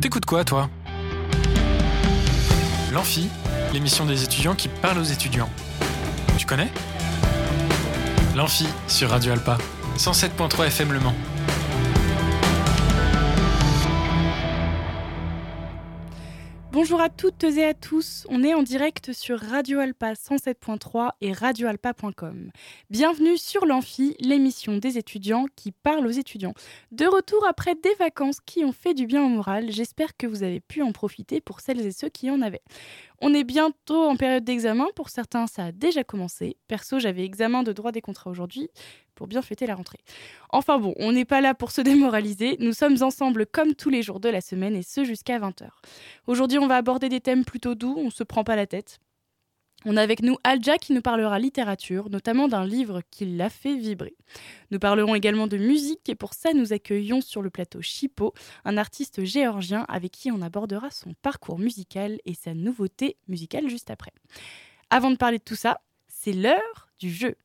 T'écoutes quoi, toi? L'Amphi, l'émission des étudiants qui parlent aux étudiants. Tu connais? L'Amphi sur Radio Alpa, 107.3 FM Le Mans. Bonjour à toutes et à tous, on est en direct sur Radio Alpa 107.3 et radioalpa.com. Bienvenue sur l'Amphi, l'émission des étudiants qui parle aux étudiants. De retour après des vacances qui ont fait du bien au moral, j'espère que vous avez pu en profiter pour celles et ceux qui en avaient. On est bientôt en période d'examen, pour certains ça a déjà commencé. Perso, j'avais examen de droit des contrats aujourd'hui pour bien fêter la rentrée. Enfin bon, on n'est pas là pour se démoraliser, nous sommes ensemble comme tous les jours de la semaine et ce jusqu'à 20h. Aujourd'hui, on va aborder des thèmes plutôt doux, on se prend pas la tête. On a avec nous Alja qui nous parlera littérature, notamment d'un livre qui l'a fait vibrer. Nous parlerons également de musique et pour ça nous accueillons sur le plateau Chipo, un artiste géorgien avec qui on abordera son parcours musical et sa nouveauté musicale juste après. Avant de parler de tout ça, c'est l'heure du jeu.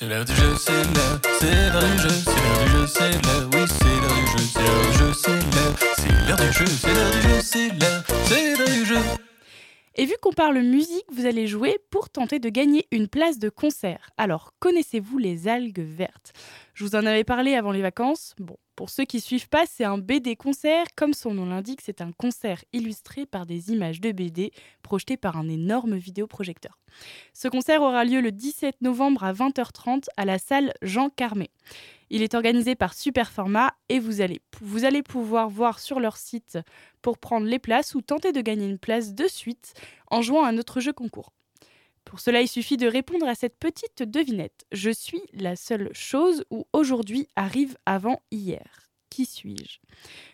C'est l'heure du jeu, c'est l'heure, c'est l'heure du jeu, c'est l'heure du jeu, c'est l'heure, oui, c'est l'heure du jeu, c'est l'heure du jeu, c'est l'heure, c'est l'heure du jeu, c'est l'heure du jeu, c'est l'heure, c'est l'heure du jeu. Et vu qu'on parle musique, vous allez jouer pour tenter de gagner une place de concert. Alors, connaissez-vous les algues vertes? Je vous en avais parlé avant les vacances. Bon, pour ceux qui suivent pas, c'est un BD concert. Comme son nom l'indique, c'est un concert illustré par des images de BD projetées par un énorme vidéoprojecteur. Ce concert aura lieu le 17 novembre à 20h30 à la salle Jean Carmé. Il est organisé par Superformat et vous allez, vous allez pouvoir voir sur leur site pour prendre les places ou tenter de gagner une place de suite en jouant à notre jeu concours. Pour cela, il suffit de répondre à cette petite devinette. Je suis la seule chose où aujourd'hui arrive avant hier. Qui suis-je?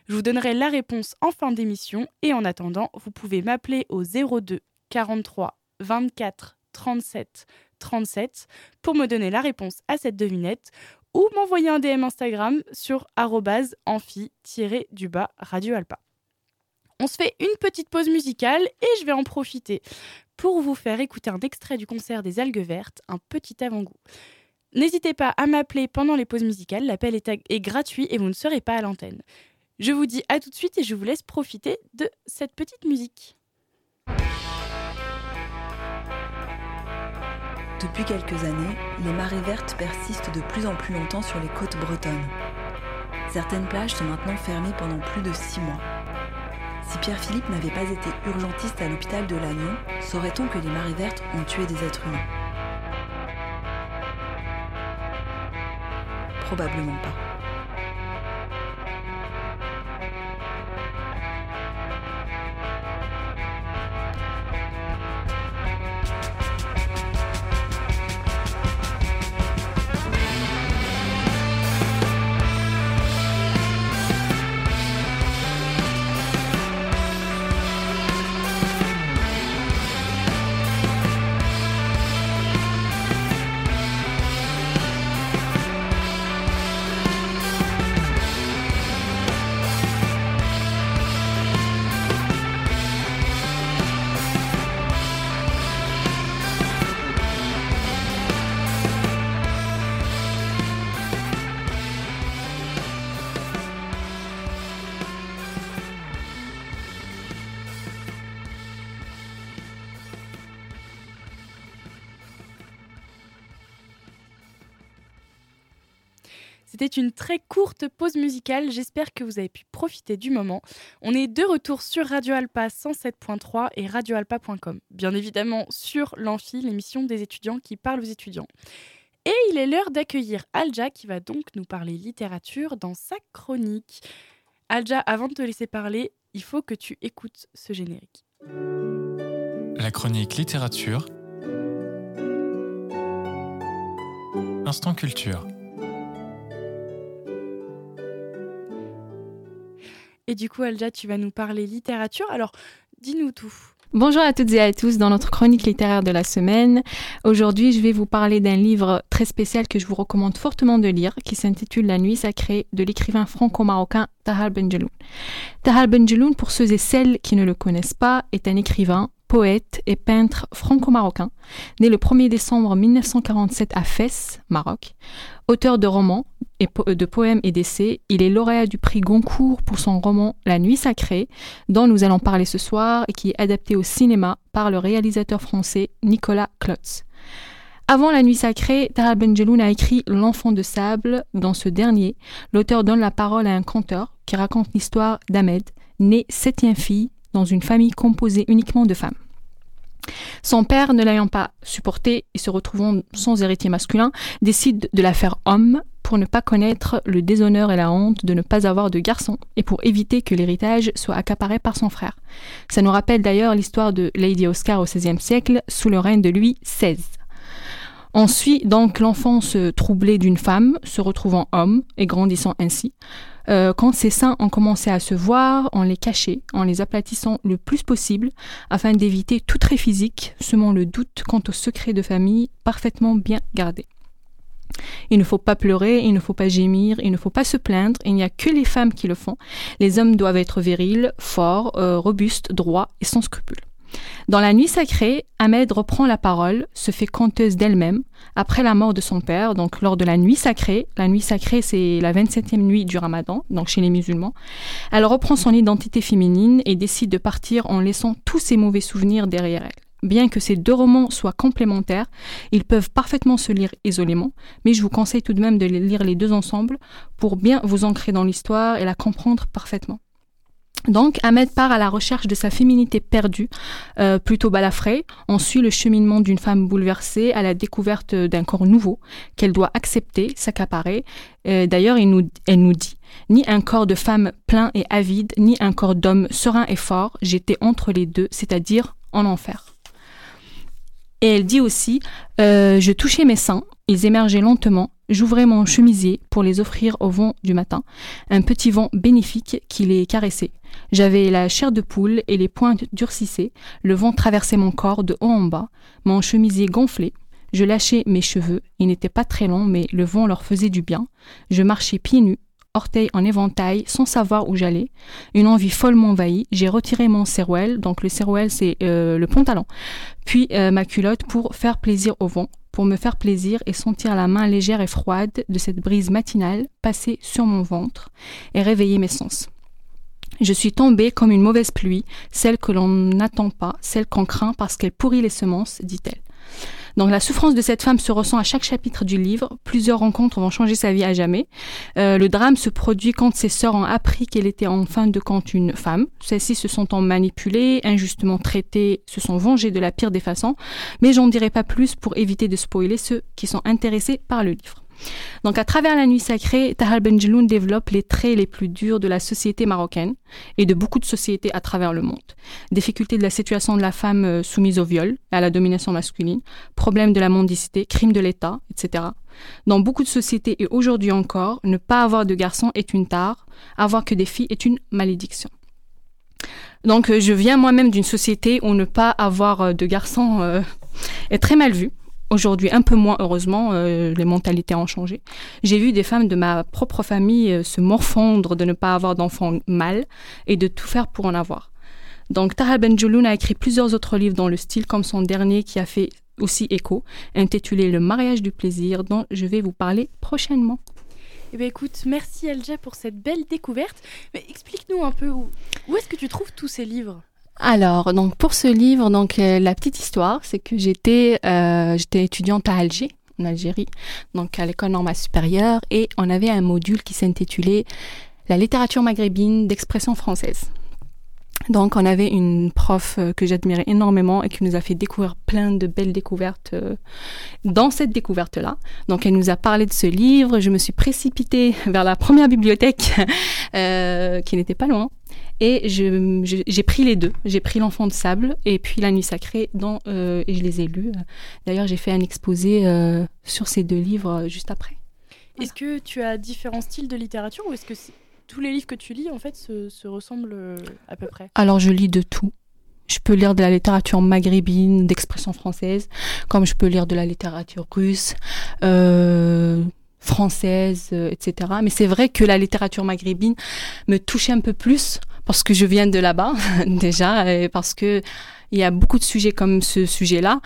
Je vous donnerai la réponse en fin d'émission et en attendant, vous pouvez m'appeler au 02 43 24 37 37 pour me donner la réponse à cette devinette ou m'envoyer un DM Instagram sur amphi-du-bas. On se fait une petite pause musicale et je vais en profiter pour vous faire écouter un extrait du concert des algues vertes, un petit avant-goût. N'hésitez pas à m'appeler pendant les pauses musicales, l'appel est, gratuit et vous ne serez pas à l'antenne. Je vous dis à tout de suite et je vous laisse profiter de cette petite musique. Depuis quelques années, les marées vertes persistent de plus en plus longtemps sur les côtes bretonnes. Certaines plages sont maintenant fermées pendant plus de six mois. Si Pierre-Philippe n'avait pas été urgentiste à l'hôpital de Lannion, saurait-on que les marées vertes ont tué des êtres humains? Probablement pas. Courte pause musicale, j'espère que vous avez pu profiter du moment. On est de retour sur Radio Alpa 107.3 et radioalpa.com. Bien évidemment sur l'Amphi, l'émission des étudiants qui parlent aux étudiants. Et il est l'heure d'accueillir Alja qui va donc nous parler littérature dans sa chronique. Alja, avant de te laisser parler, il faut que tu écoutes ce générique. La chronique littérature. Instant culture. Et du coup, Alja, tu vas nous parler littérature. Alors, dis-nous tout. Bonjour à toutes et à tous dans notre chronique littéraire de la semaine. Aujourd'hui, je vais vous parler d'un livre très spécial que je vous recommande fortement de lire, qui s'intitule La nuit sacrée de l'écrivain franco-marocain Tahar Benjeloun. Tahar Benjeloun, pour ceux et celles qui ne le connaissent pas, est un écrivain, poète et peintre franco-marocain, né le 1er décembre 1947 à Fès, Maroc. Auteur de romans, et de poèmes et d'essais, il est lauréat du prix Goncourt pour son roman La Nuit Sacrée, dont nous allons parler ce soir et qui est adapté au cinéma par le réalisateur français Nicolas Klotz. Avant La Nuit Sacrée, Tahar Benjeloun a écrit L'Enfant de Sable. Dans ce dernier, l'auteur donne la parole à un conteur qui raconte l'histoire d'Ahmed, né septième fille dans une famille composée uniquement de femmes. Son père, ne l'ayant pas supporté et se retrouvant sans héritier masculin, décide de la faire homme pour ne pas connaître le déshonneur et la honte de ne pas avoir de garçon et pour éviter que l'héritage soit accaparé par son frère. Ça nous rappelle d'ailleurs l'histoire de Lady Oscar au XVIe siècle sous le règne de Louis XVI. Ensuite, donc l'enfance troublée d'une femme se retrouvant homme et grandissant ainsi. Euh, quand ses seins ont commencé à se voir, on les cachait, en les aplatissant le plus possible, afin d'éviter tout trait physique, semant le doute quant au secret de famille parfaitement bien gardé. Il ne faut pas pleurer, il ne faut pas gémir, il ne faut pas se plaindre, il n'y a que les femmes qui le font. Les hommes doivent être virils, forts, euh, robustes, droits et sans scrupules. Dans la nuit sacrée, Ahmed reprend la parole, se fait conteuse d'elle-même, après la mort de son père, donc lors de la nuit sacrée. La nuit sacrée, c'est la 27e nuit du ramadan, donc chez les musulmans. Elle reprend son identité féminine et décide de partir en laissant tous ses mauvais souvenirs derrière elle. Bien que ces deux romans soient complémentaires, ils peuvent parfaitement se lire isolément, mais je vous conseille tout de même de les lire les deux ensemble pour bien vous ancrer dans l'histoire et la comprendre parfaitement. Donc, Ahmed part à la recherche de sa féminité perdue, euh, plutôt balafrée. On suit le cheminement d'une femme bouleversée à la découverte d'un corps nouveau qu'elle doit accepter, s'accaparer. Euh, d'ailleurs, elle nous dit ni un corps de femme plein et avide, ni un corps d'homme serein et fort. J'étais entre les deux, c'est-à-dire en enfer. Et elle dit aussi euh, Je touchais mes seins, ils émergeaient lentement, j'ouvrais mon chemisier pour les offrir au vent du matin, un petit vent bénéfique qui les caressait. J'avais la chair de poule et les pointes durcissaient, le vent traversait mon corps de haut en bas, mon chemisier gonflait, je lâchais mes cheveux, ils n'étaient pas très longs, mais le vent leur faisait du bien. Je marchais pieds nus, orteils en éventail, sans savoir où j'allais. Une envie folle m'envahit. J'ai retiré mon serouel, donc le serouel c'est euh, le pantalon, puis euh, ma culotte pour faire plaisir au vent, pour me faire plaisir et sentir la main légère et froide de cette brise matinale passer sur mon ventre et réveiller mes sens. Je suis tombée comme une mauvaise pluie, celle que l'on n'attend pas, celle qu'on craint parce qu'elle pourrit les semences, dit-elle. Donc la souffrance de cette femme se ressent à chaque chapitre du livre. Plusieurs rencontres vont changer sa vie à jamais. Euh, le drame se produit quand ses sœurs ont appris qu'elle était en fin de compte une femme. Celles-ci se sont manipulées, injustement traitées, se sont vengées de la pire des façons. Mais j'en dirai pas plus pour éviter de spoiler ceux qui sont intéressés par le livre. Donc, à travers la nuit sacrée, Tahal Benjeloun développe les traits les plus durs de la société marocaine et de beaucoup de sociétés à travers le monde. Difficultés de la situation de la femme euh, soumise au viol à la domination masculine, problèmes de la mendicité, crimes de l'État, etc. Dans beaucoup de sociétés et aujourd'hui encore, ne pas avoir de garçons est une tare, avoir que des filles est une malédiction. Donc, euh, je viens moi-même d'une société où ne pas avoir euh, de garçons est très mal vu. Aujourd'hui, un peu moins, heureusement, euh, les mentalités ont changé. J'ai vu des femmes de ma propre famille euh, se morfondre de ne pas avoir d'enfants mâles et de tout faire pour en avoir. Donc, Tahal Benjouloun a écrit plusieurs autres livres dans le style, comme son dernier qui a fait aussi écho, intitulé Le mariage du plaisir, dont je vais vous parler prochainement. Eh bien, écoute, merci Elja pour cette belle découverte. Mais explique-nous un peu où est-ce que tu trouves tous ces livres? Alors, donc pour ce livre, donc euh, la petite histoire, c'est que j'étais euh, j'étais étudiante à Alger, en Algérie, donc à l'école normale supérieure, et on avait un module qui s'intitulait La littérature maghrébine d'expression française. Donc on avait une prof euh, que j'admirais énormément et qui nous a fait découvrir plein de belles découvertes dans cette découverte-là. Donc elle nous a parlé de ce livre, je me suis précipitée vers la première bibliothèque qui n'était pas loin et j'ai pris les deux. J'ai pris L'Enfant de Sable et puis La Nuit Sacrée, euh, et je les ai lus. D'ailleurs, j'ai fait un exposé euh, sur ces deux livres euh, juste après. Est-ce que tu as différents styles de littérature ou est-ce que tous les livres que tu lis, en fait, se, se ressemblent à peu près? Alors, je lis de tout. Je peux lire de la littérature maghrébine, d'expression française, comme je peux lire de la littérature russe, française, etc. Mais c'est vrai que la littérature maghrébine me touchait un peu plus parce que je viens de là-bas déjà, et parce que il y a beaucoup de sujets comme ce sujet-là.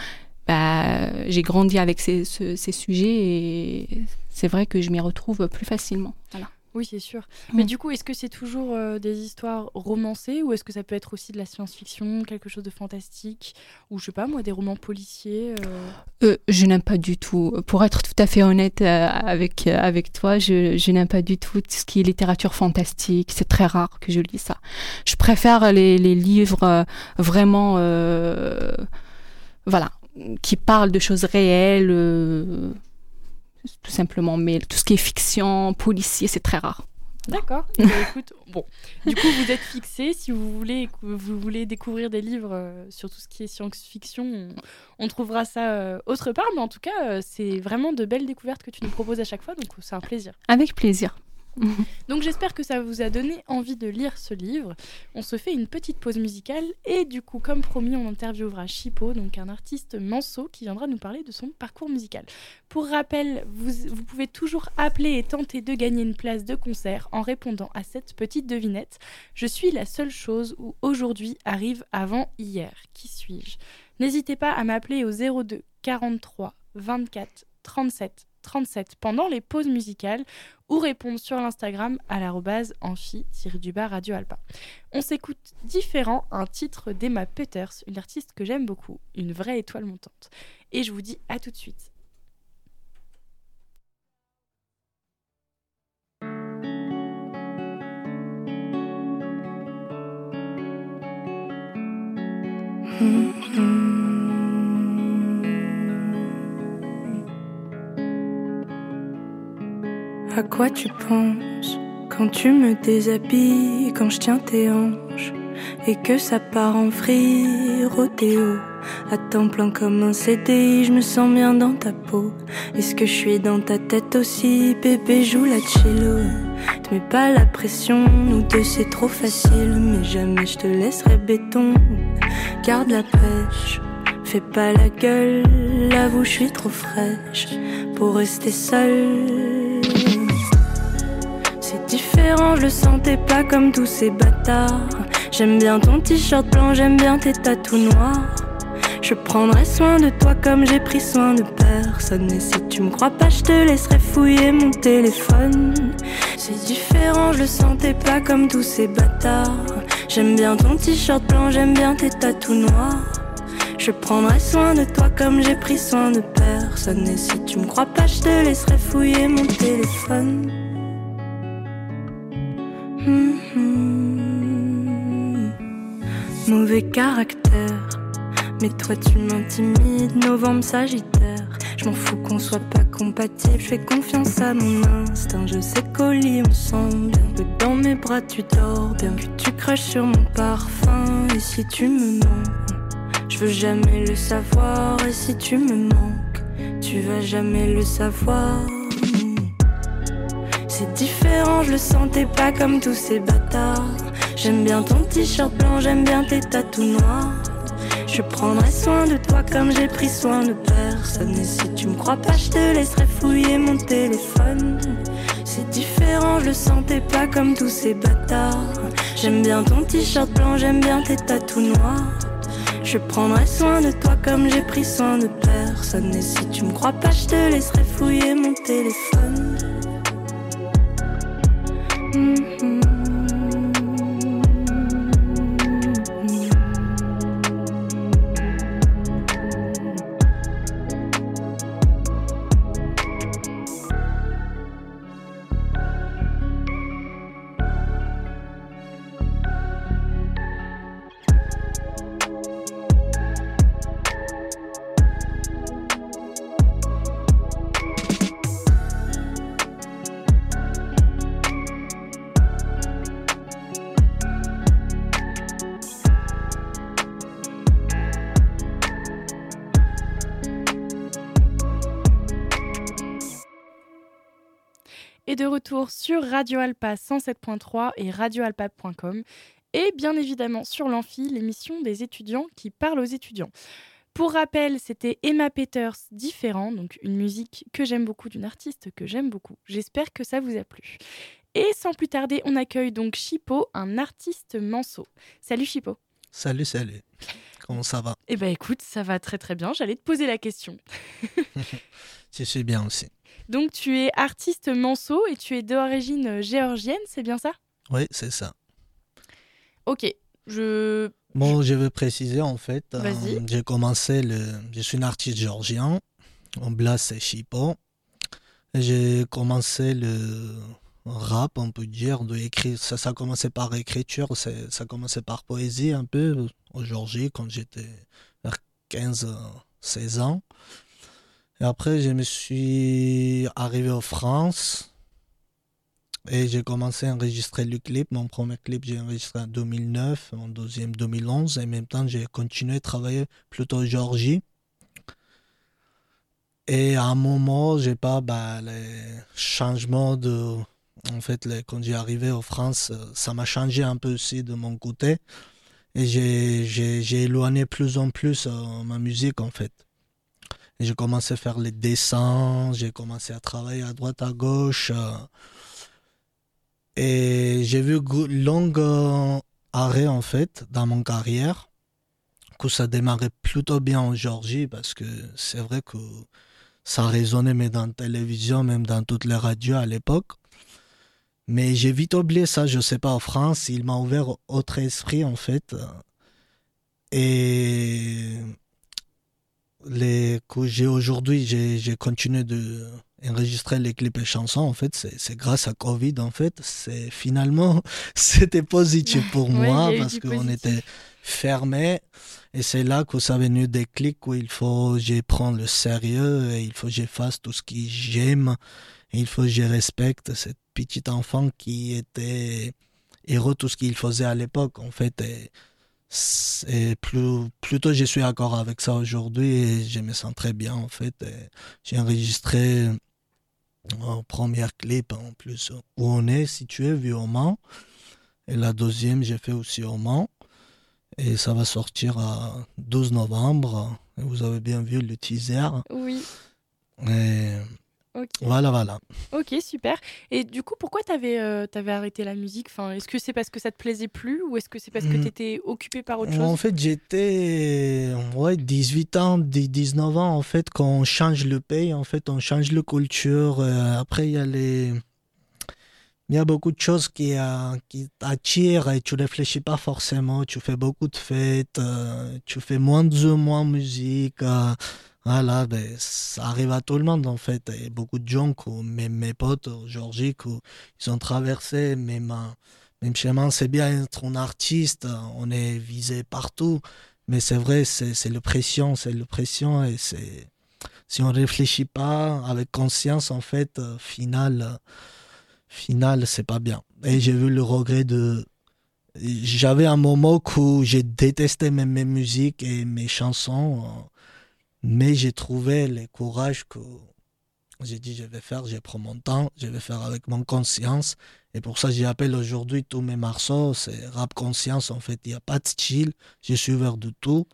Bah, j'ai grandi avec ces, ce- ces sujets et c'est vrai que je m'y retrouve plus facilement. Voilà. Oui, c'est sûr. Mais Mm. du coup, est-ce que c'est toujours euh, des histoires romancées ou est-ce que ça peut être aussi de la science-fiction, quelque chose de fantastique ou je sais pas moi, des romans policiers euh, Euh, je n'aime pas du tout. Pour être tout à fait honnête avec, avec toi, je, je n'aime pas du tout ce qui est littérature fantastique. C'est très rare que je lis ça. Je préfère les, les livres vraiment, voilà, qui parlent de choses réelles, tout simplement. Mais tout ce qui est fiction, policier, c'est très rare. D'accord. Écoute, bon. Du coup, vous êtes fixé. Si vous voulez, vous voulez découvrir des livres euh, sur tout ce qui est science-fiction, on, on trouvera ça euh, autre part. Mais en tout cas, euh, c'est vraiment de belles découvertes que tu nous proposes à chaque fois. Donc, c'est un plaisir. Avec plaisir. Donc j'espère que ça vous a donné envie de lire ce livre. On se fait une petite pause musicale et du coup, comme promis, on interviewera Chipo, donc un artiste manceau qui viendra nous parler de son parcours musical. Pour rappel, vous, vous pouvez toujours appeler et tenter de gagner une place de concert en répondant à cette petite devinette. Je suis la seule chose où aujourd'hui arrive avant hier. Qui suis-je? N'hésitez pas à m'appeler au 02 43 24 37 37 pendant les pauses musicales ou répondre sur l'Instagram à l'arrobase amphi-du-bas Radio Alpa. On s'écoute différent un titre d'Emma Peters, une artiste que j'aime beaucoup, une vraie étoile montante. Et je vous dis à tout de suite. À quoi tu penses quand tu me déshabilles, quand je tiens tes hanches et que ça part en free rodéo à temps plein comme un CDI, je me sens bien dans ta peau. Est-ce que je suis dans ta tête aussi, bébé? Joue la cello Te mets pas la pression, nous deux c'est trop facile, mais jamais je te laisserai béton. Garde la pêche, fais pas la gueule, avoue je suis trop fraîche pour rester seule. Différent, je le sentais pas comme tous ces bâtards. J'aime bien ton t-shirt blanc, j'aime bien tes tatous noirs. Je prendrai soin de toi comme j'ai pris soin de personne. Et si tu me crois pas, je te laisserai fouiller mon téléphone. C'est différent, je le sentais pas comme tous ces bâtards. J'aime bien ton t-shirt blanc, j'aime bien tes tatous noirs. Je prendrai soin de toi comme j'ai pris soin de personne. Et si tu me crois pas, je te laisserai fouiller mon téléphone. Caractère, mais toi tu m'intimides. Novembre sagittaire, je m'en fous qu'on soit pas compatible. Je fais confiance à mon instinct, je sais qu'au lit on sent bien. Que dans mes bras tu dors bien, que tu craches sur mon parfum. Et si tu me mens, je veux jamais le savoir. Et si tu me manques, tu vas jamais le savoir. C'est différent, je le sentais pas comme tous ces bâtards. J'aime bien ton t-shirt blanc, j'aime bien tes tatous noirs. Je prendrai soin de toi comme j'ai pris soin de personne. Et si tu me crois pas, je te laisserai fouiller mon téléphone. C'est différent, je le sentais pas comme tous ces bâtards. J'aime bien ton t-shirt blanc, j'aime bien tes tatous noirs. Je prendrai soin de toi comme j'ai pris soin de personne. Et si tu me crois pas, je te laisserai fouiller mon téléphone. Sur Radio Alpa 107.3 et radioalpa.com. Et bien évidemment sur l'Amphi, l'émission des étudiants qui parlent aux étudiants. Pour rappel, c'était Emma Peters Différent, donc une musique que j'aime beaucoup, d'une artiste que j'aime beaucoup. J'espère que ça vous a plu. Et sans plus tarder, on accueille donc Chipo, un artiste manceau. Salut Chipo. Salut, salut. Comment ça va Eh ben écoute, ça va très très bien. J'allais te poser la question. Suis bien aussi. Donc tu es artiste manceau et tu es d'origine géorgienne, c'est bien ça? Oui, c'est ça. Ok, je... Bon, je veux préciser en fait. euh, j'ai commencé le. Je suis un artiste géorgien. Mon blast c'est Chipo. J'ai commencé le rap, on peut dire, de écrire. Ça, ça par écriture, c'est- ça a commencé par poésie un peu au Géorgie quand j'étais vers 15, euh, 16 ans. Et après, je me suis arrivé en France. Et j'ai commencé à enregistrer le clip. Mon premier clip, j'ai enregistré en 2009, mon deuxième 2011. Et en même temps, j'ai continué à travailler plutôt en Géorgie. Et à un moment, j'ai pas bah, les changements de. En fait, quand j'ai arrivé en France, euh, ça m'a changé un peu aussi de mon côté. Et j'ai, éloigné plus en plus euh, ma musique, en fait. J'ai commencé à faire les dessins, j'ai commencé à travailler à droite, à gauche. euh, et j'ai vu long euh, arrêt en fait dans mon carrière. Que ça démarrait plutôt bien en Géorgie parce que c'est vrai que ça résonnait même dans la télévision, même dans toutes les radios à l'époque. Mais j'ai vite oublié ça, je sais pas, en France, il m'a ouvert autre esprit en fait. Et les que j'ai aujourd'hui, j'ai j'ai continué de enregistrer les clips et chansons. En fait, c'est c'est grâce à Covid. En fait, c'est finalement c'était positif pour moi parce qu'on était fermé. Et c'est là que ça venu des clics où il faut que je prenne le sérieux et il faut que je fasse tout ce que j'aime. Et il faut que je respecte cette petite enfant qui était héros tout ce qu'il faisait à l'époque. En fait, et plus, plutôt je suis d'accord avec ça aujourd'hui et je me sens très bien en fait. J'ai enregistré un premier clip en plus où on est situé, vu au Mans. Et la deuxième, j'ai fait aussi au Mans. Et ça va sortir à 12 novembre. Vous avez bien vu le teaser. Oui, Et ok. voilà, voilà. Ok, super. Et du coup, pourquoi t'avais euh, t'avais arrêté la musique? Enfin, Est-ce que c'est parce que ça te plaisait plus ou est-ce que c'est parce que Mhm. t'étais occupé par autre En chose? fait, j'étais ouais, 18 ans, 10 19 ans, en fait, quand on change le pays, en fait, on change la culture. euh, après, il y a les... Il y a beaucoup de choses qui, euh, qui t'attirent et tu réfléchis pas forcément. Tu fais beaucoup de fêtes, euh, tu fais moins de moins musique. Voilà, ben, ça arrive à tout le monde en fait. Et beaucoup de gens, que, même mes potes au Géorgie, ils ont traversé, même, euh, même chez moi, c'est bien être un artiste, on est visé partout. Mais c'est vrai, c'est le pression, c'est le pression et c'est. Si on réfléchit pas avec conscience, en fait, euh, final, euh, final, c'est pas bien. Et j'ai vu le regret de. J'avais un moment où j'ai détesté même mes musiques et mes chansons, mais j'ai trouvé le courage que j'ai dit je vais faire, je prends mon temps, je vais faire avec mon conscience. Et pour ça, j'appelle aujourd'hui tous mes morceaux, c'est rap conscience en fait. Il n'y a pas de style, je suis ouvert de tout,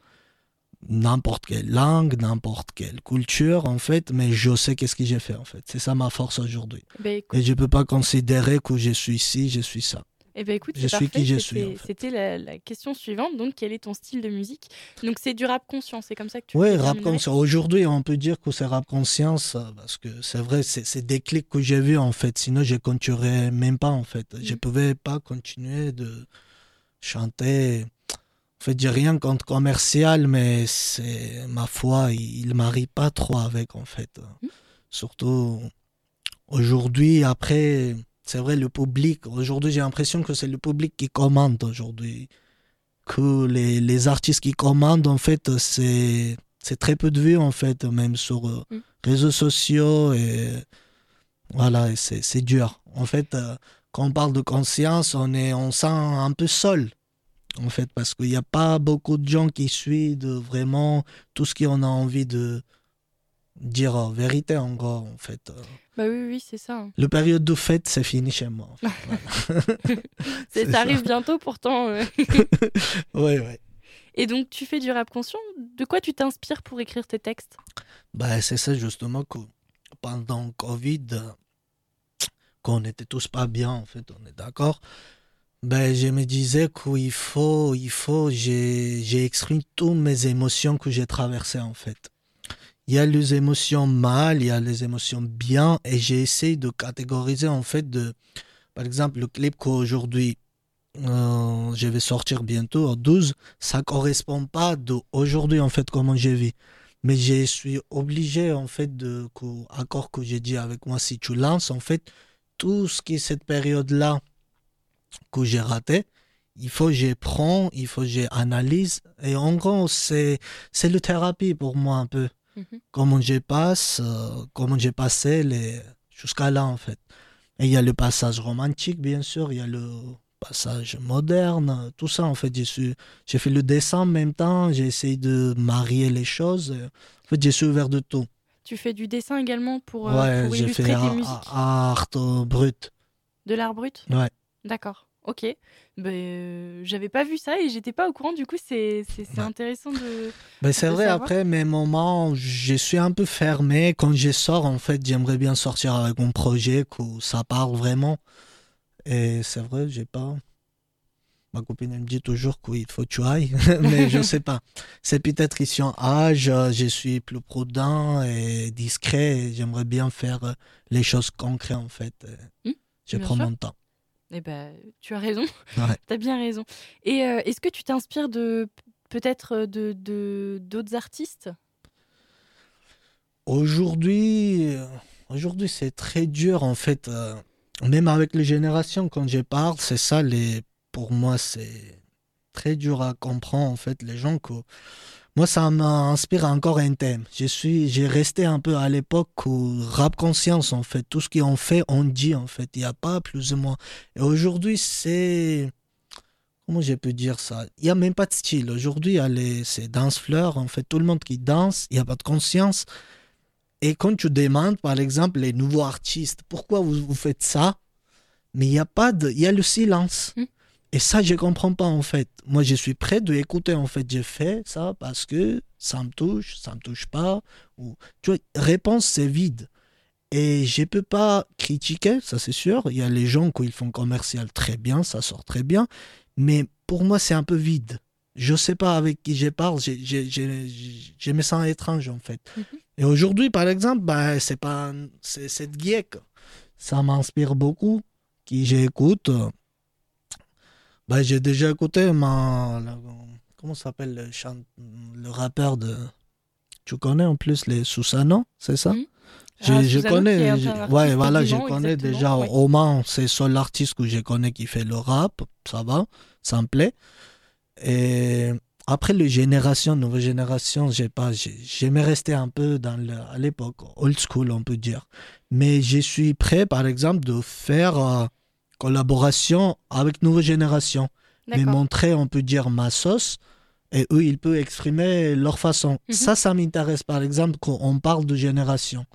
n'importe quelle langue, n'importe quelle culture en fait, mais je sais qu'est-ce que j'ai fait en fait. C'est ça ma force aujourd'hui. Écoute, Et je peux pas considérer que je suis ici, je suis ça. Eh ben, écoute, je c'est suis parfait, qui je c'était- suis, en fait. C'était la, la question suivante. Donc, quel est ton style de musique? Donc, c'est du rap conscient, c'est comme ça que tu Oui, rap conscience. Aujourd'hui, on peut dire que c'est rap conscience euh, parce que c'est vrai, c'est des clics que j'ai vus en fait. Sinon, je continuerais même pas en fait. Je Mhm. pouvais pas continuer de chanter. En fait, j'ai rien contre commercial, mais c'est ma foi, il, il marie pas trop avec en fait. Mhm. Surtout aujourd'hui, après, c'est vrai, le public. Aujourd'hui, j'ai l'impression que c'est le public qui commande aujourd'hui que les, les artistes qui commandent, en fait, c'est, c'est très peu de vues, en fait, même sur euh, Mm. réseaux sociaux. Et voilà, et c'est, c'est dur. En fait, euh, quand on parle de conscience, on, est, on sent un peu seul, en fait, parce qu'il n'y a pas beaucoup de gens qui suivent vraiment tout ce qu'on a envie de dire en vérité, en gros, en fait. Euh, Bah oui, oui, c'est ça. hein. Le période de fête, c'est fini chez moi. en fait. Ça ça. arrive bientôt pourtant. euh. Ouais, ouais. Et donc, tu fais du rap conscient. De quoi tu t'inspires pour écrire tes textes? Bah, c'est ça justement que pendant Covid, euh, qu'on n'était tous pas bien, en fait, on est d'accord. Ben, je me disais qu'il faut, il faut, j'ai exprimé toutes mes émotions que j'ai traversées, en fait. Il y a les émotions mal, il y a les émotions bien, et j'ai essayé de catégoriser, en fait, de, par exemple, le clip qu'aujourd'hui, euh, je vais sortir bientôt, en 12, ça correspond pas d'aujourd'hui, en fait, comment j'ai vu. Mais je suis obligé, en fait, de, accord que j'ai dit avec moi, si tu lances, en fait, tout ce qui est cette période-là, que j'ai raté, il faut que je prends, il faut que j'analyse. Et en gros, c'est, c'est le thérapie pour moi un peu. Mhm. Comment je passe, euh, comment j'ai passé les, jusqu'à là en fait. Et il y a le passage romantique, bien sûr, il y a le passage moderne, tout ça en fait. J'ai, fait le dessin en même temps, j'ai essayé de marier les choses. En fait, j'ai suis ouvert de tout. Tu fais du dessin également pour, euh, pour illustrer tes musiques? art brut. De l'art brut? Ouais. D'accord. Ok. Ben, j'avais pas vu ça et j'étais pas au courant. Du coup, c'est intéressant de. Ben, c'est vrai, après mes moments, je suis un peu fermé. Quand je sors, en fait, j'aimerais bien sortir avec mon projet, que ça parle vraiment. Et c'est vrai, j'ai pas. Ma copine elle me dit toujours qu'il faut que tu ailles, mais je sais pas. C'est peut-être ici en âge, je suis plus prudent et discret. J'aimerais bien faire les choses concrètes en fait. Mmh, je prends mon temps. Eh ben, tu as raison. tu as bien raison. Et euh, est-ce que tu t'inspires de peut-être de d'autres artistes? Aujourd'hui, euh, aujourd'hui c'est très dur en fait. Euh, même avec les générations, quand je parle, c'est ça les. Pour moi, c'est très dur à comprendre en fait les gens que moi, ça m'inspire encore un thème. Je suis, j'ai resté un peu à l'époque où rap conscience, en fait. Tout ce qu'on fait, on dit, en fait. Il n'y a pas plus ou moins. Et aujourd'hui, c'est, comment je peux dire ça? Il n'y a même pas de style. Aujourd'hui, c'est danse fleur, en fait. Tout le monde qui danse, il n'y a pas de conscience. Et quand tu demandes, par exemple, les nouveaux artistes, pourquoi vous, faites ça? Mais il n'y a pas de, il y a le silence. Hmm. Et ça, je comprends pas en fait. Moi, je suis prêt de écouter en fait. J'ai fait ça parce que ça me touche, ça me touche pas. Ou tu vois, réponse c'est vide. Et je peux pas critiquer, ça c'est sûr. Il y a les gens qui font commercial très bien, ça sort très bien. Mais pour moi, c'est un peu vide. Je sais pas avec qui je parle. Je me sens étrange en fait. Mhm. Et aujourd'hui, par exemple, bah, c'est pas c'est cette GIEC. Ça m'inspire beaucoup. Qui j'écoute bah, j'ai déjà écouté ma. comment s'appelle le, le rappeur de. Tu connais en plus les Susano, c'est ça? Hmm. ah, Je, connais. ouais, voilà, je connais déjà Oman, c'est le seul artiste que je connais qui fait le rap. Ça va, ça me plaît. Et après les générations, nouvelle génération, j'ai pas, j'aimais rester un peu dans le, à l'époque, old school, on peut dire. Mais je suis prêt, par exemple, de faire. Euh, collaboration avec nouvelle génération. Mais montrer, on peut dire, ma sauce. Et eux, ils peuvent exprimer leur façon. Mhm. Ça, ça m'intéresse, par exemple, quand on parle de génération.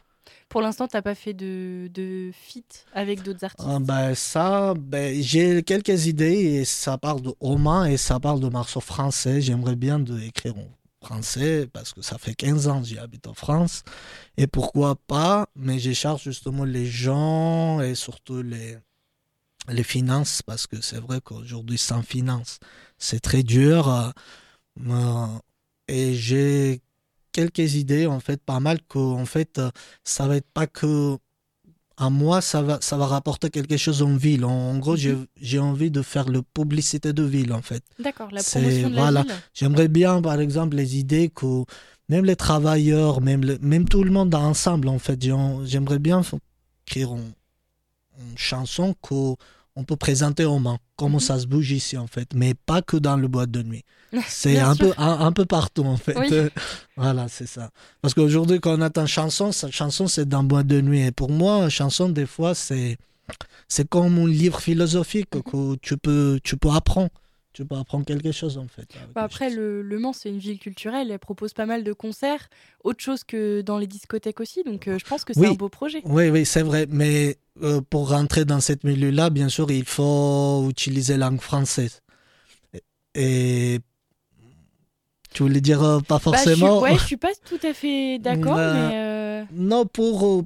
Pour l'instant, tu n'as pas fait de, de feat avec d'autres artistes? Ah, ben, Ça, ben, j'ai quelques idées et ça parle de Oman et ça parle de morceaux français. J'aimerais bien de écrire en français parce que ça fait 15 ans que j'habite en France. Et pourquoi pas, mais je cherche justement les gens et surtout les, les finances, parce que c'est vrai qu'aujourd'hui, sans finances, c'est très dur. Euh, euh, et j'ai quelques idées, en fait, pas mal, que en fait, euh, ça va être pas que à moi, ça va, ça va rapporter quelque chose en ville. En, gros, mhm. j'ai envie de faire le publicité de ville, en fait. D'accord, la promotion de la voilà. J'aimerais bien, par exemple, les idées que même les travailleurs, même, même tout le monde ensemble, en fait, j'aimerais bien écrire une, une chanson que on peut présenter au Mans comment mhm. ça se bouge ici en fait, mais pas que dans le boîte de nuit. C'est un peu, un, peu partout en fait. voilà, c'est ça. Parce qu'aujourd'hui, quand on attend chanson, cette chanson c'est dans boîte de nuit. Et pour moi, chanson des fois c'est c'est comme un livre philosophique mhm. que tu peux, tu peux apprendre tu peux apprendre quelque chose en fait. Bah, après, le, le, Mans, c'est une ville culturelle, elle propose pas mal de concerts, autre chose que dans les discothèques aussi, donc euh, je pense que c'est un beau projet. Oui, oui, c'est vrai, mais euh, pour rentrer dans cette milieu-là, bien sûr, il faut utiliser langue française. Et tu voulais dire euh, pas forcément. Bah, je suis, ouais, je suis pas tout à fait d'accord, mais. Non, pour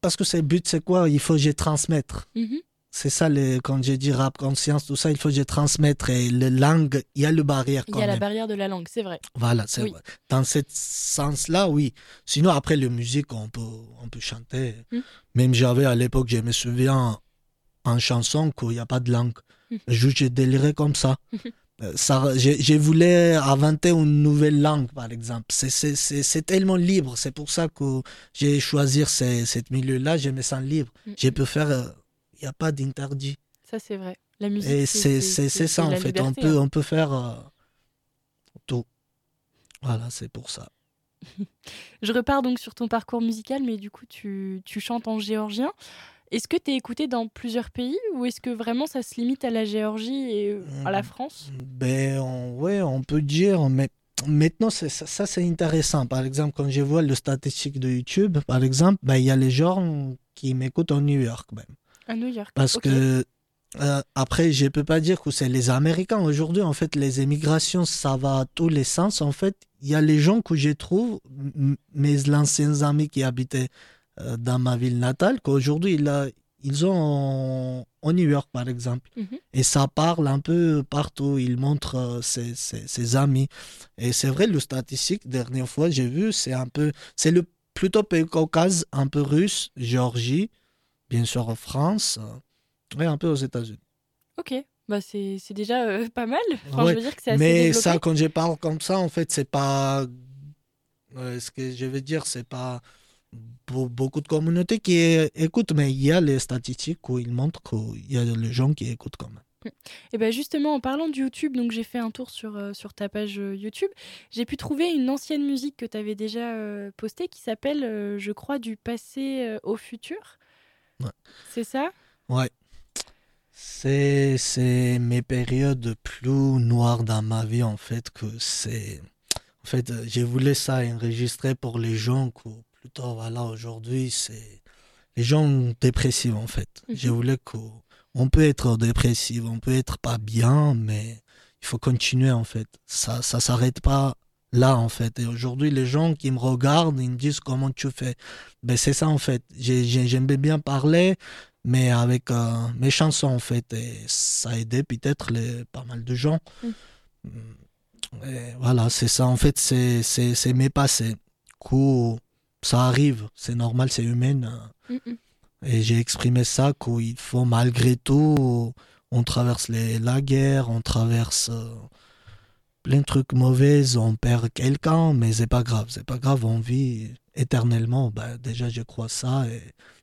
parce que c'est le but, c'est quoi? Il faut que je transmettre. Mhm. C'est ça, les, quand j'ai dit rap conscience, tout ça, il faut que je transmettre. Et la langue, il y a le barrière Il y a la barrière de la langue, c'est vrai. Voilà, c'est Oui. vrai. Dans ce sens-là, oui. Sinon, après, la musique, on peut, on peut chanter. Mm. Même j'avais à l'époque, je me souviens, en chanson, qu'il n'y a pas de langue. Mm. Juste, j'ai déliré comme ça. Euh, ça j'ai j'ai voulu inventer une nouvelle langue, par exemple. C'est- tellement libre. C'est pour ça que j'ai choisi ce milieu-là. Je me sens libre. Mm. Je peux faire. Il n'y a pas d'interdit. Ça, c'est vrai. La musique, Et c'est ça, en fait. on, peut, hein. on peut faire euh, tout. Voilà, c'est pour ça. Je repars donc sur ton parcours musical, mais du coup, tu, tu chantes en géorgien. Est-ce que tu es écouté dans plusieurs pays ou est-ce que vraiment ça se limite à la Géorgie et euh, à la Mm. France? Ben, on, ouais, on peut dire, mais maintenant, ça, ça, c'est intéressant. Par exemple, quand je vois le statistique de YouTube, par exemple, ben, il y a les gens qui m'écoutent en New York même. À New York. Parce que, euh, après, je peux pas dire que c'est les Américains. Aujourd'hui, en fait, les émigrations, ça va à tous les sens. En fait, il y a les gens que je trouve, mes anciens amis qui habitaient euh, dans ma ville natale, qu'aujourd'hui, ils ont en, en New York, par exemple. Mhm. Et ça parle un peu partout. Ils montrent euh, ses, ses- ses amis. Et c'est vrai, le statistique, dernière fois, j'ai vu, c'est un peu. C'est le plutôt pays Caucase, un peu russe, Géorgie, bien sûr en France, euh, et un peu aux États-Unis. Ok, bah c'est déjà euh, pas mal. Enfin, Ouais, je veux dire que c'est assez Mais développé. ça, quand je parle comme ça, en fait, c'est pas. euh, ce que je veux dire, c'est pas beau- beaucoup de communautés qui écoutent, mais il y a les statistiques où ils montrent qu'il y a les gens qui écoutent quand même. Et ben justement, en parlant de YouTube, donc j'ai fait un tour sur, euh, sur ta page YouTube. J'ai pu trouver une ancienne musique que tu avais déjà euh, postée qui s'appelle, euh, je crois, Du passé au futur. Ouais. C'est ça? Ouais. C'est, c'est mes périodes plus noires dans ma vie, en fait, que c'est... En fait, euh, j'ai voulu ça enregistrer pour les gens que, plutôt, voilà, aujourd'hui, c'est... Les gens dépressifs, en fait. Mhm. J'ai voulu qu'on on peut être dépressif, on peut être pas bien, mais il faut continuer, en fait. Ça ça s'arrête pas là, en fait. Et aujourd'hui, les gens qui me regardent, ils me disent comment tu fais? Ben, c'est ça, en fait. J'ai- j'ai- J'aimais bien parler, mais avec euh, mes chansons en fait et ça a aidé peut-être les pas mal de gens Mm. Et voilà c'est ça en fait c'est mes passés coup ça arrive c'est normal c'est humain mm. et j'ai exprimé ça qu'il faut malgré tout on traverse les, la guerre on traverse euh, plein de trucs mauvais on perd quelqu'un mais c'est pas grave c'est pas grave on vit éternellement ben, déjà je crois ça et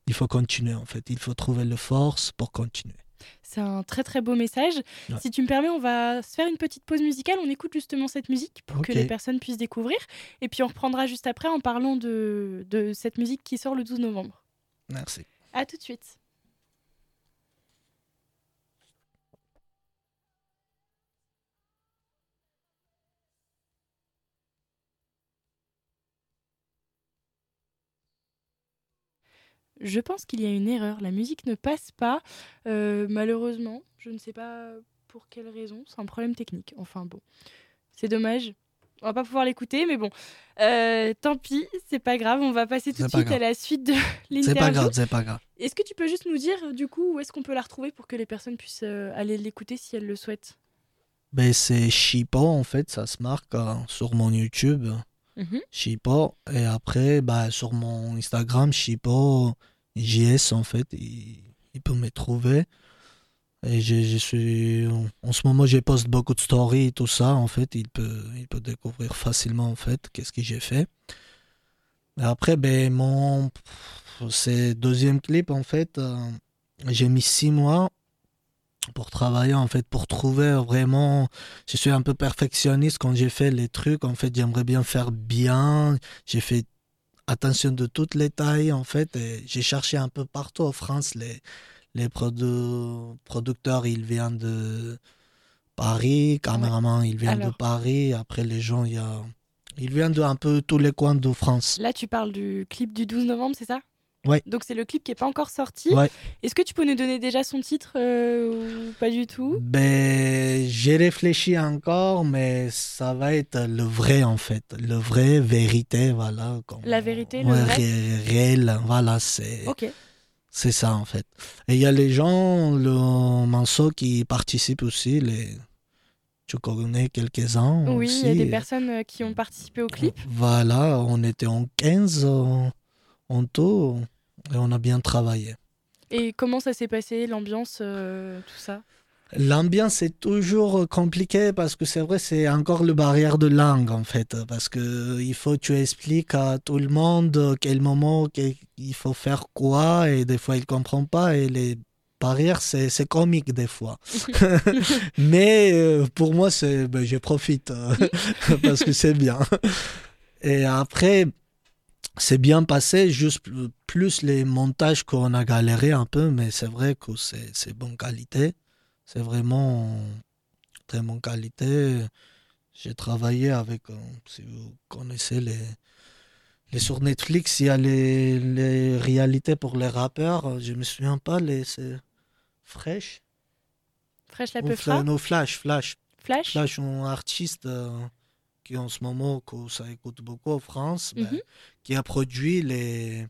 il faut continuer en fait. Il faut trouver le force pour continuer. C'est un très très beau message. Ouais. Si tu me permets, on va se faire une petite pause musicale. On écoute justement cette musique pour que les personnes puissent découvrir. Et puis on reprendra juste après en parlant de, de cette musique qui sort le 12 novembre. Merci. À tout de suite. Je pense qu'il y a une erreur. La musique ne passe pas. Euh, malheureusement, je ne sais pas pour quelle raison. C'est un problème technique. Enfin bon, c'est dommage. On va pas pouvoir l'écouter, mais bon, Euh, tant pis, c'est pas grave. On va passer tout de suite à la suite de C'est pas l'interview. grave, c'est pas grave. Est-ce que tu peux juste nous dire du coup où est-ce qu'on peut la retrouver pour que les personnes puissent euh, aller l'écouter si elles le souhaitent? Ben, c'est Chipo en fait, ça se marque euh, sur mon YouTube. Chipo. Et après, bah, sur mon Instagram, Chipo JS, en fait, il, il peut me trouver. Et je, je suis. En ce moment, je poste beaucoup de stories et tout ça, en fait. Il peut, il peut découvrir facilement, en fait, qu'est-ce que j'ai fait. Et après, ben, mon. C'est deuxième clip, en fait. euh, j'ai mis six mois pour travailler, en fait, pour trouver vraiment je suis un peu perfectionniste quand j'ai fait les trucs. En fait, j'aimerais bien faire bien. J'ai fait attention de toutes les tailles, en fait. Et j'ai cherché un peu partout en France. Les, les produ- producteurs, ils viennent de Paris. Caméraman, ils viennent de. Paris. Après, les gens, il y a... Ils viennent de un peu tous les coins de France. Là, tu parles du clip du 12 novembre, c'est ça? Ouais. Donc c'est le clip qui est pas encore sorti. Ouais. Est-ce que tu peux nous donner déjà son titre euh, ou pas du tout? Ben, j'ai réfléchi encore, mais ça va être le vrai en fait. Le vrai, vérité, voilà. comme- La vérité, le Ouais, vrai ré- réel, voilà, c'est Ok. c'est ça en fait. Et il y a les gens, le morceau qui participent aussi, les... tu connais quelques-uns Oui, il y a des personnes euh, qui ont participé au clip. Voilà, on était en 15 en, en tout et on a bien travaillé. Et comment ça s'est passé, l'ambiance, euh, tout ça? L'ambiance est toujours compliqué parce que c'est vrai, c'est encore le barrière de langue en fait. Parce que il faut tu expliques à tout le monde quel moment que- il faut faire quoi et des fois il comprend pas et les barrières c'est comique des fois. Mais euh, pour moi c'est ben, je profite euh, parce que c'est bien. Et après c'est bien passé, juste plus- les montages qu'on a galéré un peu, mais c'est vrai que c'est c'est bonne qualité. C'est vraiment très bonne qualité. J'ai travaillé avec, euh, si vous connaissez les, les sur Netflix, il y a les, les réalités pour les rappeurs. Je me souviens pas, les c'est Fresh. Fresh la peu Fla- non, Flash, Flash. Flash? Flash, un artiste euh, qui en ce moment, que ça écoute beaucoup en France, ben, Mhm. qui a produit les,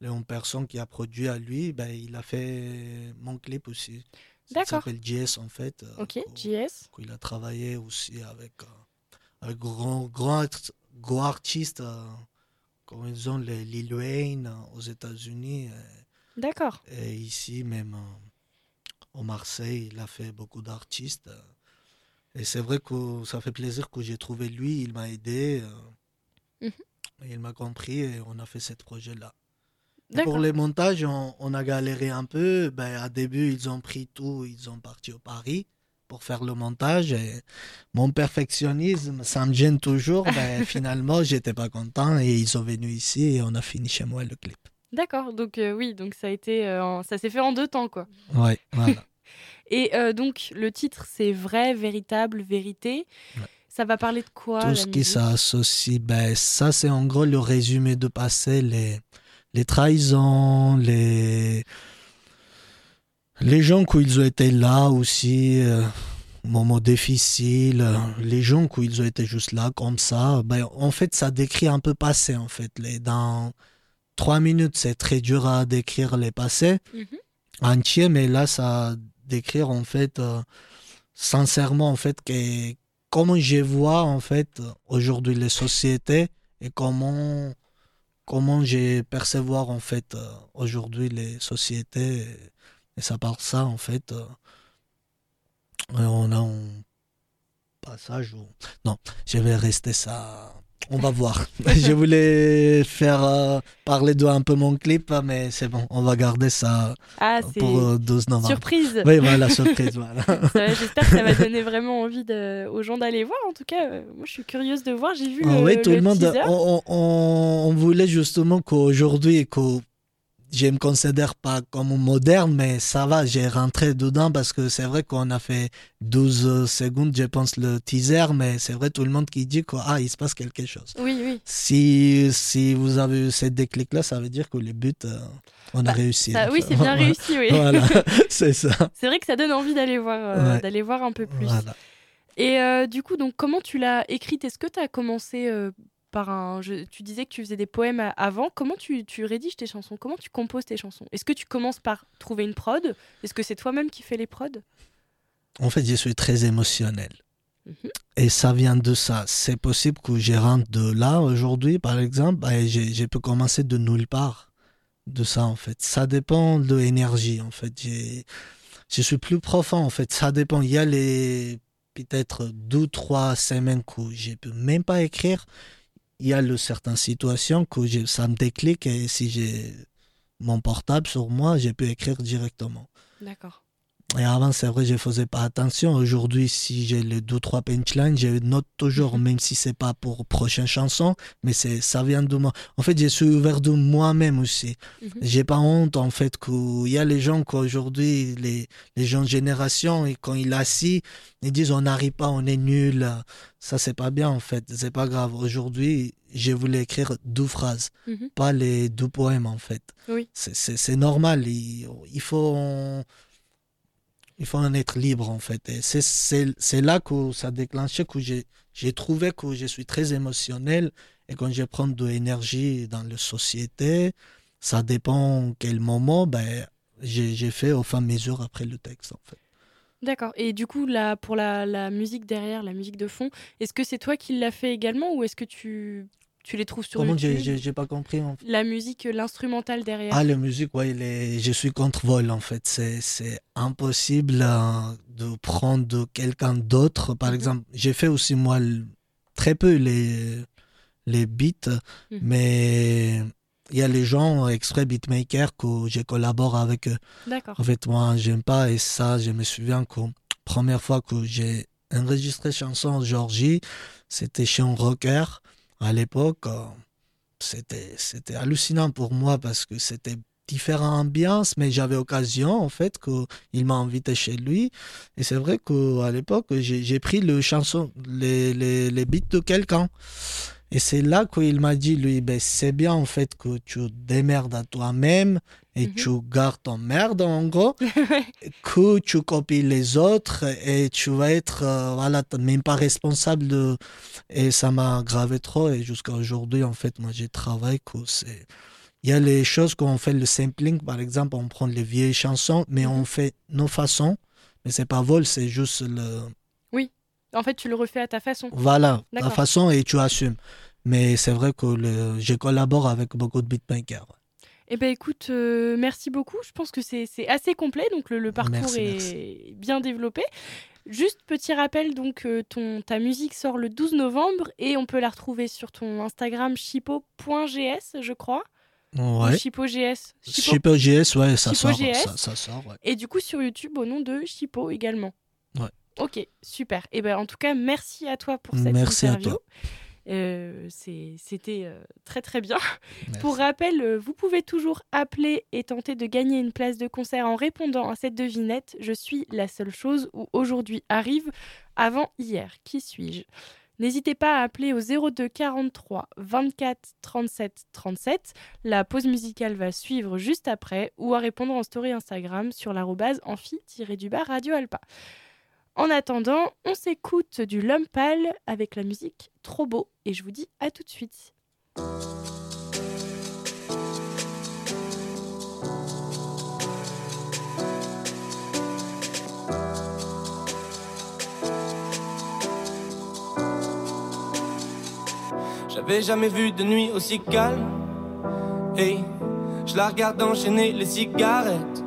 les une personne qui a produit à lui, ben, il a fait mon clip aussi. Ça D'accord. s'appelle JS en fait. euh, Ok, JS. qu'il a travaillé aussi avec, euh, avec grand, grand, art- gros artistes euh, comme ils ont les Lil Wayne euh, aux États-Unis D'accord. et ici même au Marseille, il a fait beaucoup d'artistes. Et c'est vrai que ça fait plaisir que j'ai trouvé lui, il m'a aidé, euh, Mhm. il m'a compris et on a fait ce projet-là. Pour les montages, on, on a galéré un peu. Ben, à début, ils ont pris tout, ils ont parti au Paris pour faire le montage. Et mon perfectionnisme, ça me gêne toujours. Ben, finalement, j'étais pas content et ils sont venus ici et on a fini chez moi le clip. D'accord. Donc euh, oui, donc ça a été, euh, ça s'est fait en deux temps quoi. Ouais, voilà. Et euh, donc le titre c'est vrai, véritable, vérité. Ouais. Ça va parler de quoi tout ce qui s'associe, ben, ça c'est en gros le résumé de passé, les, les trahisons, les, les gens qui ont été là aussi, euh, moments difficiles, euh, les gens qui ont été juste là comme ça, ben, en fait ça décrit un peu passé en fait. Les, dans trois minutes c'est très dur à décrire les passés Mhm. entiers, mais là ça décrire en fait euh, sincèrement en fait que comment je vois en fait aujourd'hui les sociétés et comment comment je percevoir en fait euh, aujourd'hui les sociétés et, ça part ça en fait euh, on a un passage où non je vais rester ça on va voir je voulais faire euh, parler de un peu mon clip mais c'est bon on va garder ça Ah c'est pour euh, 12 novembre surprise. oui voilà surprise voilà J'espère que ça va donner vraiment envie de- aux gens d'aller voir. En tout cas, euh, moi je suis curieuse de voir. J'ai vu Ah le, oui, tout le, monde. On, on- on voulait justement qu'aujourd'hui, que je me considère pas comme moderne, mais ça va, j'ai rentré dedans parce que c'est vrai qu'on a fait 12 secondes, je pense, le teaser, mais c'est vrai, tout le monde qui dit que, ah, il se passe quelque chose. Oui, oui. Si, si vous avez eu ce déclic-là, ça veut dire que les buts, euh, on a Bah, réussi. Ça- oui, c'est bien réussi. Oui. Voilà, c'est ça. C'est vrai que ça donne envie d'aller voir, euh, Ouais. d'aller voir un peu plus. Voilà. Et euh, du coup, donc comment tu l'as écrite? Est-ce que tu as commencé par un je- Tu disais que tu faisais des poèmes avant. Comment tu, tu rédiges tes chansons? Comment tu composes tes chansons? Est-ce que tu commences par trouver une prod? Est-ce que c'est toi-même qui fais les prods? En fait, je suis très émotionnel. Mhm. Et ça vient de ça. C'est possible que je rentre de là aujourd'hui, par exemple, et je, peux commencer de nulle part. De ça, en fait. Ça dépend de l'énergie, en fait. Je suis plus profond, en fait. Ça dépend. Il y a les peut-être deux, trois semaines que je peux même pas écrire. Il y a le certaines situations que je- ça me déclic et si j'ai mon portable sur moi, je peux écrire directement. D'accord. Et avant, c'est vrai, je faisais pas attention. Aujourd'hui, si j'ai les deux, trois punchlines, je note toujours, même si c'est pas pour prochaine chanson, mais c'est, ça vient de moi. En fait, je suis ouvert de moi-même aussi. Mhm. J'ai pas honte, en fait, qu'il y a les gens qu'aujourd'hui, les, les jeunes générations, et quand ils assis, ils disent on n'arrive pas, on est nul. Ça, c'est pas bien, en fait. C'est pas grave. Aujourd'hui, j'ai voulu écrire deux phrases, Mhm. pas les deux poèmes, en fait. Oui. C'est- normal. Il, il faut il faut en être libre en fait. Et c'est- là que ça a déclenché que j'ai trouvé que je suis très émotionnel et quand je prends de l'énergie dans la société, ça dépend quel moment, ben, j'ai fait au à mesure après le texte en fait. D'accord. Et du coup, là, pour la, la musique derrière, la musique de fond, est-ce que c'est toi qui l'as fait également ou est-ce que tu, tu les trouves sur Comment YouTube j'ai- j'ai pas compris en fait. La musique, l'instrumental derrière. Ah, la musique, ouais, je suis contre vol en fait. C'est impossible euh, de prendre quelqu'un d'autre. Par Mhm. exemple, j'ai fait aussi moi très peu les, les beats, Mhm. mais il y a les gens exprès beatmakers que je collabore avec eux. D'accord. En fait, moi, j'aime pas et ça, je me souviens que première fois que j'ai enregistré chanson en Georgie, c'était chez un rocker à l'époque. euh, C'était, hallucinant pour moi parce que c'était différentes ambiances, mais j'avais occasion, en fait, qu'il m'a invité chez lui. Et c'est vrai qu'à l'époque, j'ai, j'ai pris le chanson, les, les, les beats de quelqu'un. Et c'est là qu'il m'a dit, lui, ben, c'est bien en fait que tu démerdes à toi-même et Mhm. tu gardes ton merde en gros, que tu copies les autres et tu vas être, euh, voilà, même pas responsable de. Et ça m'a gravé trop et jusqu'à aujourd'hui, en fait, moi j'ai travaillé que c'est. Il y a les choses qu'on fait le sampling, par exemple, on prend les vieilles chansons, mais on fait nos façons. Mais c'est pas vol, c'est juste le. En fait, tu le refais à ta façon. Voilà, D'accord. façon et tu assumes. Mais c'est vrai que le, je collabore avec beaucoup de beatmakers. Eh ben écoute, euh, merci beaucoup. Je pense que c'est assez complet, donc le, le parcours Merci, est merci. bien développé. Juste petit rappel, donc euh, ton, ta musique sort le 12 novembre et on peut la retrouver sur ton Instagram chipo.gs, je crois. Ou Ouais. chipo.gs. Chipo. Chipo GS, ouais, ça Chipo sort, GS. ça, ça sort, ouais. Et du coup sur YouTube au nom de Chipo également. Ouais. Ok, super. Et ben en tout cas, merci à toi pour cette Merci à interview. toi. Euh, C'était euh, très très bien. Merci. Pour rappel, euh, vous pouvez toujours appeler et tenter de gagner une place de concert en répondant à cette devinette. Je suis la seule chose où aujourd'hui arrive avant hier. Qui suis-je? N'hésitez pas à appeler au 02 43 24 37 37. La pause musicale va suivre juste après ou à répondre en story Instagram sur l'arrobase amphi-du-bas Radio Alpa. En attendant, on s'écoute du Lumpal avec la musique Trop beau et je vous dis à tout de suite. J'avais jamais vu de nuit aussi calme. Et je la regarde enchaîner les cigarettes.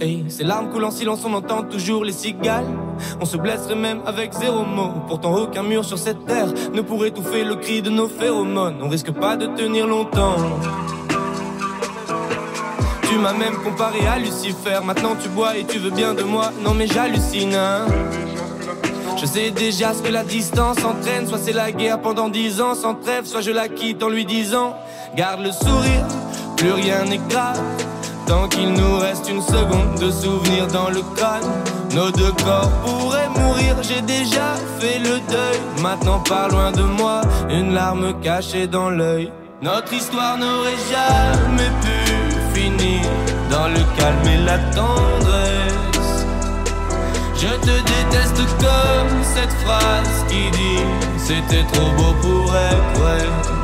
Et ces larmes coulent en silence, on entend toujours les cigales. On se blesserait même avec zéro mot. Pourtant, aucun mur sur cette terre ne pourrait étouffer le cri de nos phéromones. On risque pas de tenir longtemps. Tu m'as même comparé à Lucifer. Maintenant, tu bois et tu veux bien de moi. Non, mais j'hallucine. hein. Je sais déjà ce que la distance entraîne. Soit c'est la guerre pendant dix ans sans trêve, soit je la quitte en lui disant Garde le sourire, plus rien n'est grave. Tant qu'il nous reste une seconde de souvenir dans le crâne, nos deux corps pourraient mourir. J'ai déjà fait le deuil. Maintenant, pas loin de moi, une larme cachée dans l'œil. Notre histoire n'aurait jamais pu finir dans le calme et la tendresse. Je te déteste comme cette phrase qui dit C'était trop beau pour être vrai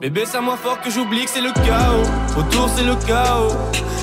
Bébé, c'est à moi fort que j'oublie que c'est le chaos. Autour, c'est le chaos.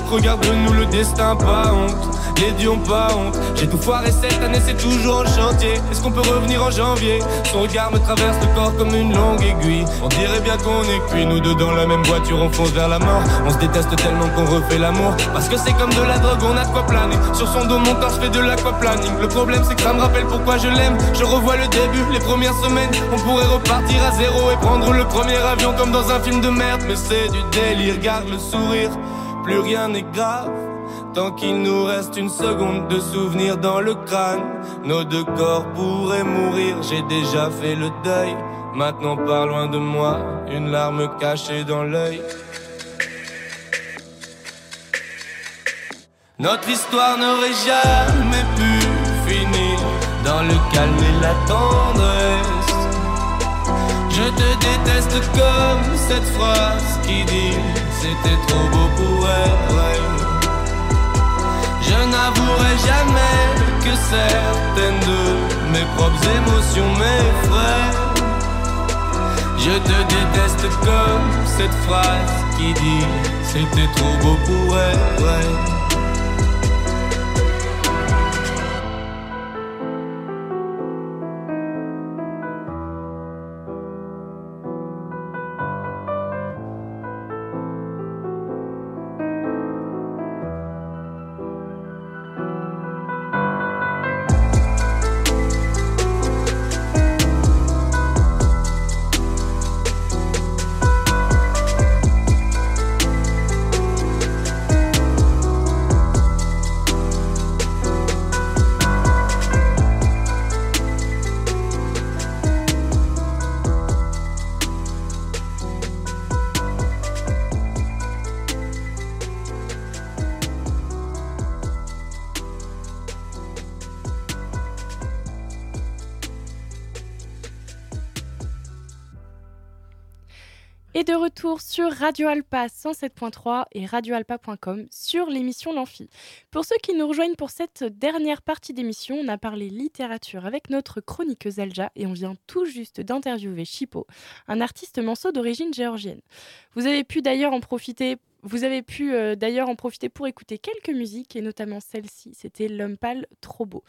Regarde-nous le destin, pas honte. Les dieux ont pas honte. J'ai tout foiré cette année, c'est toujours en chantier. Est-ce qu'on peut revenir en janvier? Son regard me traverse le corps comme une longue aiguille. On dirait bien qu'on est cuit, nous deux dans la même voiture, on fonce vers la mort. On se déteste tellement qu'on refait l'amour. Parce que c'est comme de la drogue, on a quoi planer. Sur son dos, mon corps, je fais de l'aquaplaning. Le problème, c'est que ça me rappelle pourquoi je l'aime. Je revois le début, les premières semaines. On pourrait repartir à zéro et prendre le premier avion comme dans un film de merde. Mais c'est du délire, garde le sourire. Plus rien n'est grave. Tant qu'il nous reste une seconde de souvenir dans le crâne, nos deux corps pourraient mourir. J'ai déjà fait le deuil. Maintenant, pas loin de moi, une larme cachée dans l'œil. Notre histoire n'aurait jamais pu finir dans le calme et la tendresse. Je te déteste comme cette phrase qui dit c'était trop beau pour vrai. Je n'avouerai jamais que certaines de mes propres émotions m'effraient. Je te déteste comme cette phrase qui dit c'était trop beau pour être sur Radio Alpa 107.3 et radioalpa.com sur l'émission L'Amphi. Pour ceux qui nous rejoignent pour cette dernière partie d'émission, on a parlé littérature avec notre chroniqueuse Alja et on vient tout juste d'interviewer Chipo, un artiste manceau d'origine géorgienne. Vous avez pu d'ailleurs en profiter vous avez pu euh, d'ailleurs en profiter pour écouter quelques musiques et notamment celle-ci, c'était L'homme pâle trop beau.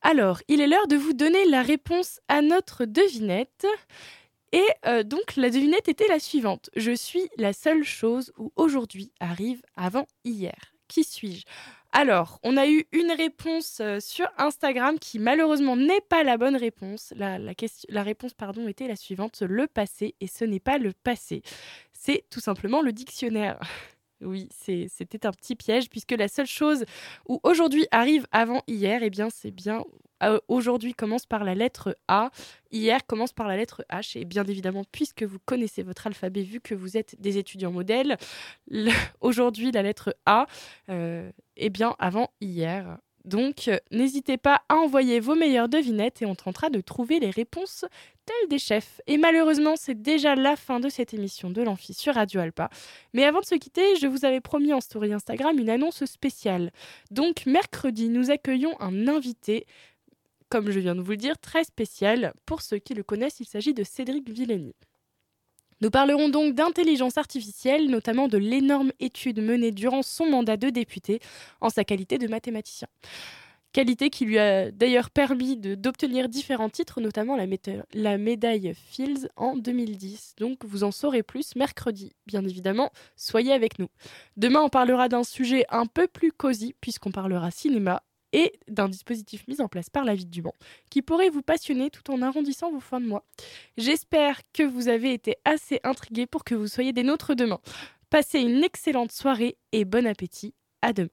Alors, il est l'heure de vous donner la réponse à notre devinette. Et euh, donc la devinette était la suivante. Je suis la seule chose où aujourd'hui arrive avant hier. Qui suis-je? Alors, on a eu une réponse euh, sur Instagram qui malheureusement n'est pas la bonne réponse. La, la réponse pardon, était la suivante, le passé, et ce n'est pas le passé. C'est tout simplement le dictionnaire. Oui, c'était un petit piège puisque la seule chose où aujourd'hui arrive avant hier, eh bien c'est bien euh, aujourd'hui commence par la lettre A, hier commence par la lettre H. Et bien évidemment, puisque vous connaissez votre alphabet, vu que vous êtes des étudiants modèles, aujourd'hui la lettre A, euh, eh bien avant hier. Donc, euh, n'hésitez pas à envoyer vos meilleures devinettes et on tentera de trouver les réponses telles des chefs. Et malheureusement, c'est déjà la fin de cette émission de l'Amphi sur Radio Alpa. Mais avant de se quitter, je vous avais promis en story Instagram une annonce spéciale. Donc, mercredi, nous accueillons un invité comme je viens de vous le dire, très spécial. Pour ceux qui le connaissent, il s'agit de Cédric Villeni. Nous parlerons donc d'intelligence artificielle, notamment de l'énorme étude menée durant son mandat de député en sa qualité de mathématicien. Qualité qui lui a d'ailleurs permis d'obtenir différents titres, notamment la, médaille Fields en 2010. Donc vous en saurez plus mercredi, bien évidemment. Soyez avec nous. Demain, on parlera d'un sujet un peu plus cosy, puisqu'on parlera cinéma et d'un dispositif mis en place par la ville du Mans qui pourrait vous passionner tout en arrondissant vos fins de mois. J'espère que vous avez été assez intrigués pour que vous soyez des nôtres demain. Passez une excellente soirée et bon appétit. À demain.